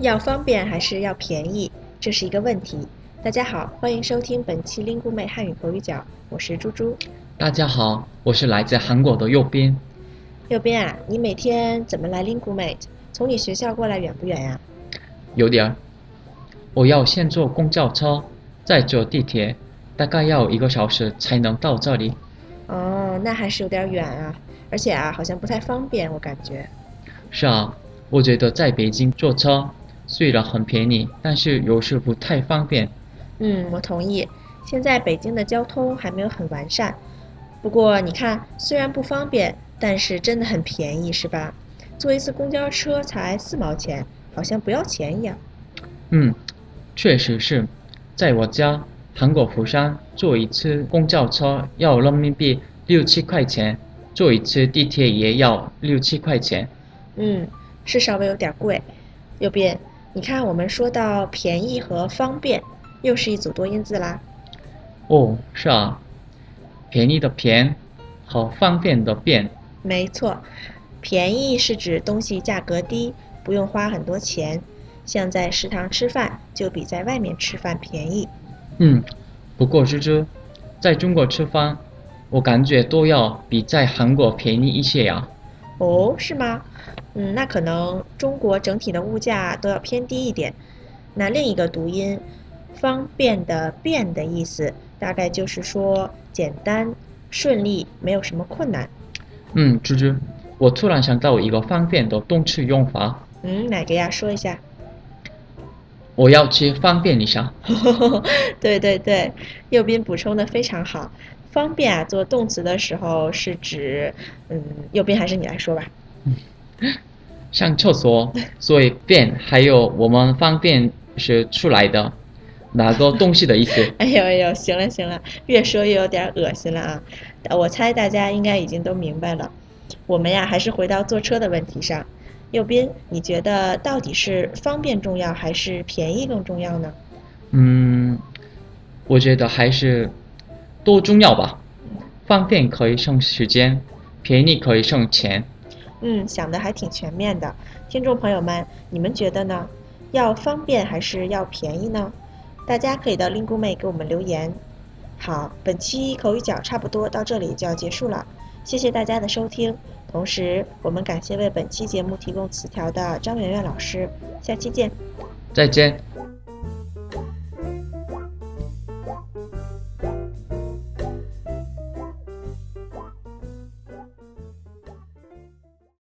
要方便还是要便宜，这是一个问题。大家好，欢迎收听本期 Lingu 妹汉语口语角，我是猪猪。大家好，我是来自韩国的右边。右边啊，你每天怎么来 Lingu Mate？从你学校过来远不远呀、有点儿，我要先坐公交车，再坐地铁，大概要一个小时才能到这里。哦，那还是有点远啊，而且啊，好像不太方便，我感觉。是啊，我觉得在北京坐车虽然很便宜，但是有时不太方便。嗯，我同意。现在北京的交通还没有很完善，不过你看，虽然不方便，但是真的很便宜，是吧？坐一次公交车才四毛钱，好像不要钱一样。嗯，确实是，在我家韩国釜山坐一次公交车要人民币六七块钱，坐一次地铁也要六七块钱。嗯，是稍微有点贵。右边，你看我们说到便宜和方便，又是一组多音字啦。哦，是啊，便宜的便和方便的便。没错，便宜是指东西价格低，不用花很多钱，像在食堂吃饭就比在外面吃饭便宜。嗯，不过芝芝，在中国吃饭，我感觉都要比在韩国便宜一些呀。哦，是吗？嗯，那可能中国整体的物价都要偏低一点。那另一个读音“方便”的“便”的意思，大概就是说简单、顺利，没有什么困难。嗯，芝芝，我突然想到一个方便的动词用法，嗯，哪个呀？说一下。我要去方便一下。对对对，右边补充的非常好。方便啊，做动词的时候是指，嗯，右边还是你来说吧。上厕所，所以便还有我们方便是出来的哪个东西的意思？哎呦哎呦，行了行了，越说越有点恶心了啊！我猜大家应该已经都明白了。我们呀，还是回到坐车的问题上。右边，你觉得到底是方便重要还是便宜更重要呢？嗯，我觉得还是都重要吧。方便可以省时间，便宜可以省钱。嗯，想的还挺全面的。听众朋友们，你们觉得呢？要方便还是要便宜呢？大家可以到 Lingu 妹给我们留言。好，本期口语角差不多到这里就要结束了，谢谢大家的收听。同时，我们感谢为本期节目提供词条的张媛媛老师。下期见。再见。